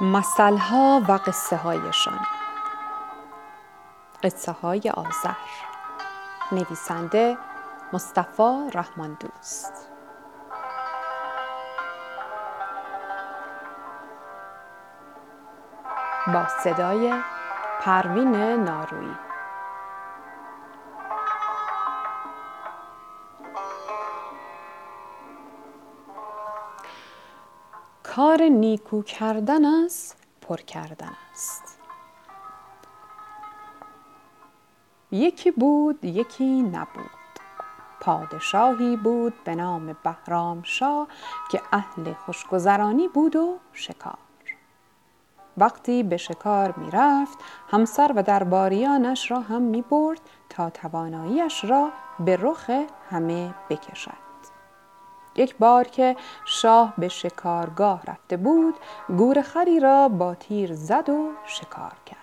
مثلها و قصه هایشان قصه های آذر. نویسنده مصطفی رحمان دوست با صدای پروین نارویی کار نیکو کردن است پر کردن است. یکی بود یکی نبود. پادشاهی بود به نام بهرام شاه که اهل خوشگذرانی بود و شکار. وقتی به شکار می رفت همسر و درباریانش را هم می برد تا تواناییش را به رخ همه بکشد. یک بار که شاه به شکارگاه رفته بود گورخری را با تیر زد و شکار کرد.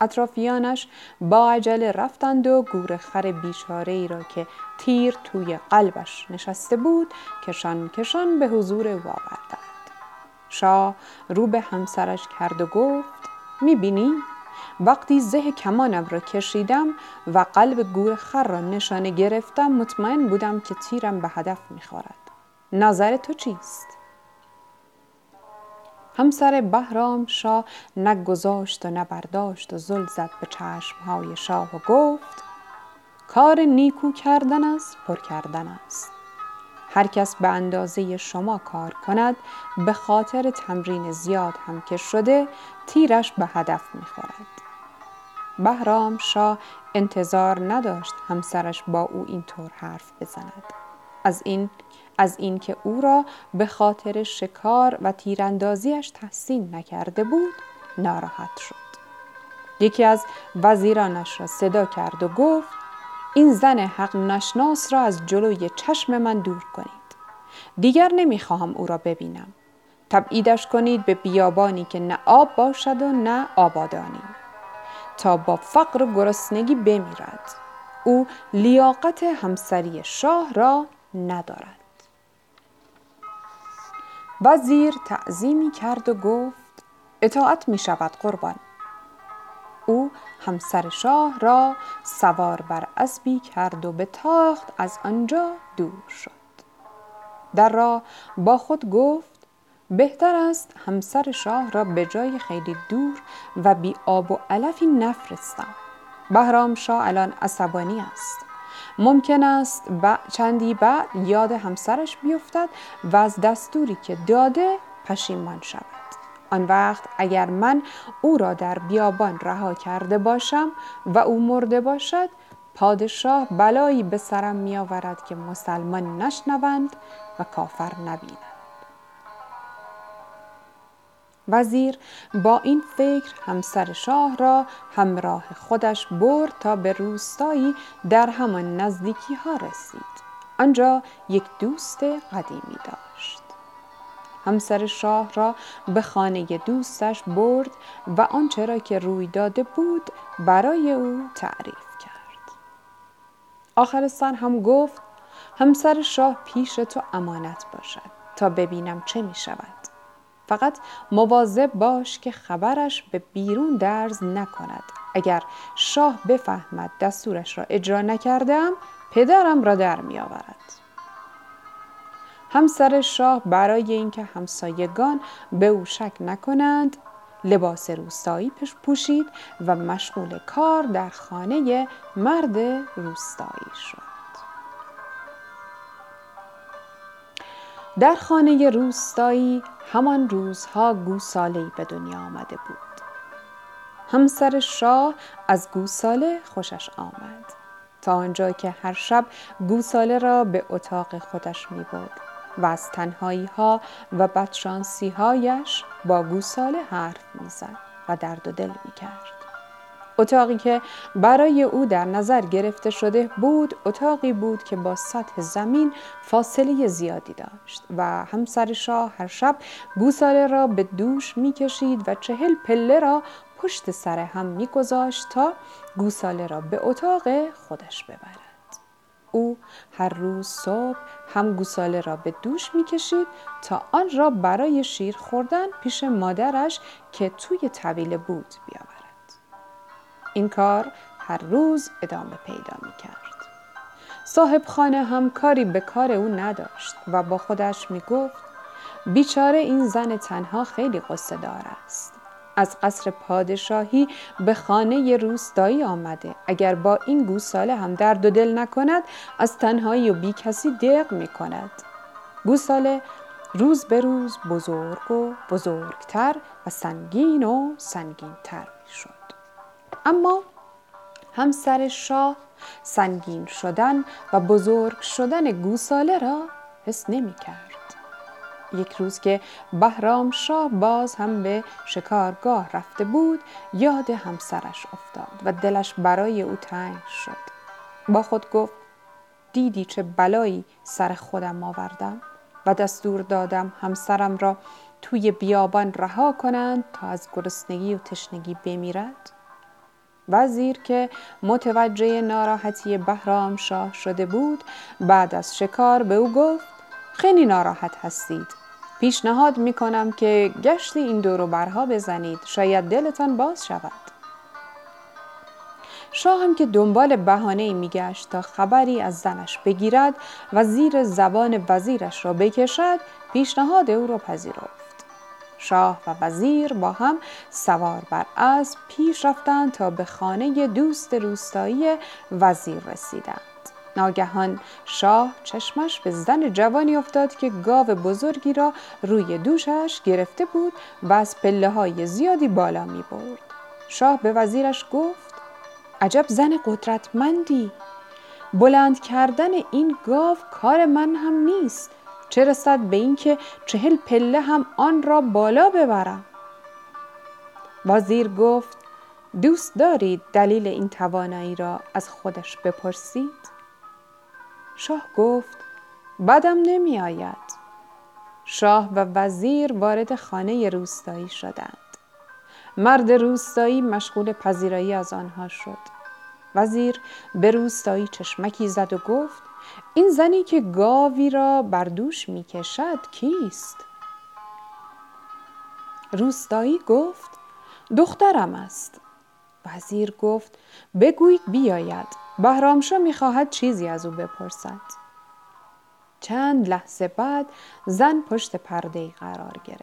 اطرافیانش با عجله رفتند و گورخر بیچاره ای را که تیر توی قلبش نشسته بود کشان کشان به حضور او آوردند شاه رو به همسرش کرد و گفت می‌بینی؟ وقتی زه کمانم را کشیدم و قلب گور خر را نشانه گرفتم مطمئن بودم که تیرم به هدف می‌خورد. نظر تو چیست؟ همسر بهرام شاه نگذاشت و نبرداشت و زل زد به چشمهای شاه و گفت کار نیکو کردن است پر کردن است. هر کس به اندازه شما کار کند به خاطر تمرین زیاد هم که شده تیرش به هدف می‌خورد. بهرام شاه انتظار نداشت همسرش با او اینطور حرف بزند. از این از اینکه او را به خاطر شکار و تیراندازیش تحسین نکرده بود ناراحت شد. یکی از وزیرانش را صدا کرد و گفت این زن حق نشناس را از جلوی چشم من دور کنید. دیگر نمی‌خواهم او را ببینم. تبعیدش کنید به بیابانی که نه آب باشد و نه آبادانی. تا با فقر و گرسنگی بمیرد. او لیاقت همسری شاه را ندارد. وزیر تعظیمی کرد و گفت اطاعت می شود قربان. او همسر شاه را سوار بر اسبی کرد و به تاخت از آنجا دور شد. در راه با خود گفت بهتر است همسر شاه را به جای خیلی دور و بی آب و علفی نفرستم. بهرام شاه الان عصبانی است. ممکن است چندی بعد یاد همسرش بیفتد و از دستوری که داده پشیمان شود. آن وقت اگر من او را در بیابان رها کرده باشم و او مرده باشد پادشاه بلایی به سرم می آورد که مسلمان نشنوند و کافر نبینند وزیر با این فکر همسر شاه را همراه خودش برد تا به روستایی در همان نزدیکی ها رسید. آنجا یک دوست قدیمی داشت. همسر شاه را به خانه دوستش برد و آنچه را که روی داده بود برای او تعریف کرد. آخر سر هم گفت همسر شاه پیش تو امانت باشد تا ببینم چه می شود فقط مواظب باش که خبرش به بیرون درز نکند اگر شاه بفهمد دستورش را اجرا نکردم پدرم را در می آورد. همسر شاه برای اینکه همسایگان به او شک نکنند لباس روستایی پش پوشید و مشغول کار در خانه مرد روستایی شد. در خانه روستایی همان روزها گوساله به دنیا آمده بود همسر شاه از گوساله خوشش آمد تا آنجا که هر شب گوساله را به اتاق خودش می بود و از تنهایی ها و بدشانسی هایش با گوساله حرف می‌زد و درد و دل می کرد. اتاقی که برای او در نظر گرفته شده بود اتاقی بود که با سطح زمین فاصله زیادی داشت و همسر شاه هر شب گوساله را به دوش می‌کشید و چهل پله را پشت سر هم میگذاشت تا گوساله را به اتاق خودش ببرد. او هر روز صبح هم گوساله را به دوش می‌کشید تا آن را برای شیر خوردن پیش مادرش که توی طویل بود بیاورد. این کار هر روز ادامه پیدا می‌کرد. صاحب خانه هم کاری به کار او نداشت و با خودش می‌گفت بیچاره این زن تنها خیلی قصه دار است. از قصر پادشاهی به خانه روستایی آمده. اگر با این گوساله هم درد و دل نکند از تنهایی و بی کسی دق می کند گوساله روز به روز بزرگ و بزرگتر و سنگین و سنگینتر می شد اما همسر شاه سنگین شدن و بزرگ شدن گوساله را حس نمی کرد. یک روز که بهرام شاه باز هم به شکارگاه رفته بود یاد همسرش افتاد و دلش برای او تنگ شد با خود گفت دیدی چه بلایی سر خودم آوردم و دستور دادم همسرم را توی بیابان رها کنند تا از گرسنگی و تشنگی بمیرد وزیر که متوجه ناراحتی بهرام شاه شده بود بعد از شکار به او گفت خیلی ناراحت هستید. پیشنهاد می کنم که گشت این دورو برها بزنید. شاید دلتان باز شود. شاه هم که دنبال بهانه می گشت تا خبری از زنش بگیرد و زیر زبان وزیرش را بکشد پیشنهاد او را پذیرفت. شاه و وزیر با هم سوار بر اسب پیش رفتند تا به خانه دوست روستایی وزیر رسیدند. ناگهان شاه چشمش به زن جوانی افتاد که گاو بزرگی را روی دوشش گرفته بود و از پله های زیادی بالا می برد. شاه به وزیرش گفت عجب زن قدرتمندی! بلند کردن این گاو کار من هم نیست. چه رسد به اینکه چهل پله هم آن را بالا ببرم وزیر گفت دوست دارید دلیل این توانایی را از خودش بپرسید شاه گفت بدم نمی آید. شاه و وزیر وارد خانه روستایی شدند. مرد روستایی مشغول پذیرایی از آنها شد. وزیر به روستایی چشمکی زد و گفت این زنی که گاوی را بر دوش می کیست؟ روستایی گفت دخترم است. وزیر گفت بگویید بیاید. بهرامشا می‌خواهد چیزی از او بپرسد چند لحظه بعد زن پشت پرده قرار گرفت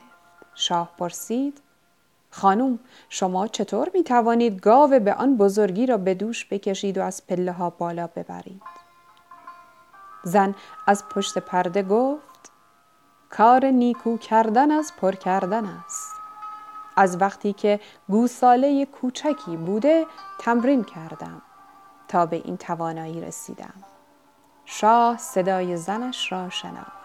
شاه پرسید خانم شما چطور می توانید گاو به آن بزرگی را به دوش بکشید و از پله ها بالا ببرید زن از پشت پرده گفت کار نیکو کردن از پر کردن است. از وقتی که گوساله کوچکی بوده تمرین کردم تا به این توانایی رسیدم. شاه صدای زنش را شناخت.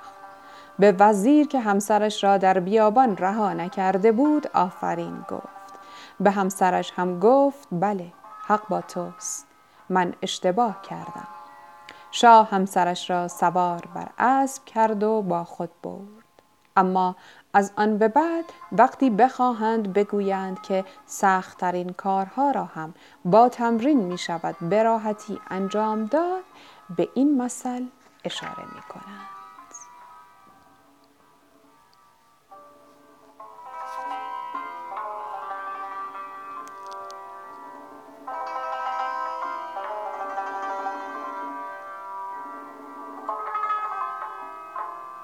به وزیر که همسرش را در بیابان رها نکرده بود آفرین گفت. به همسرش هم گفت بله حق با توست. من اشتباه کردم. شاه همسرش را سوار بر اسب کرد و با خود برد اما از آن به بعد وقتی بخواهند بگویند که سختترین کارها را هم با تمرین می شود به راحتی انجام داد به این مثل اشاره می کنند.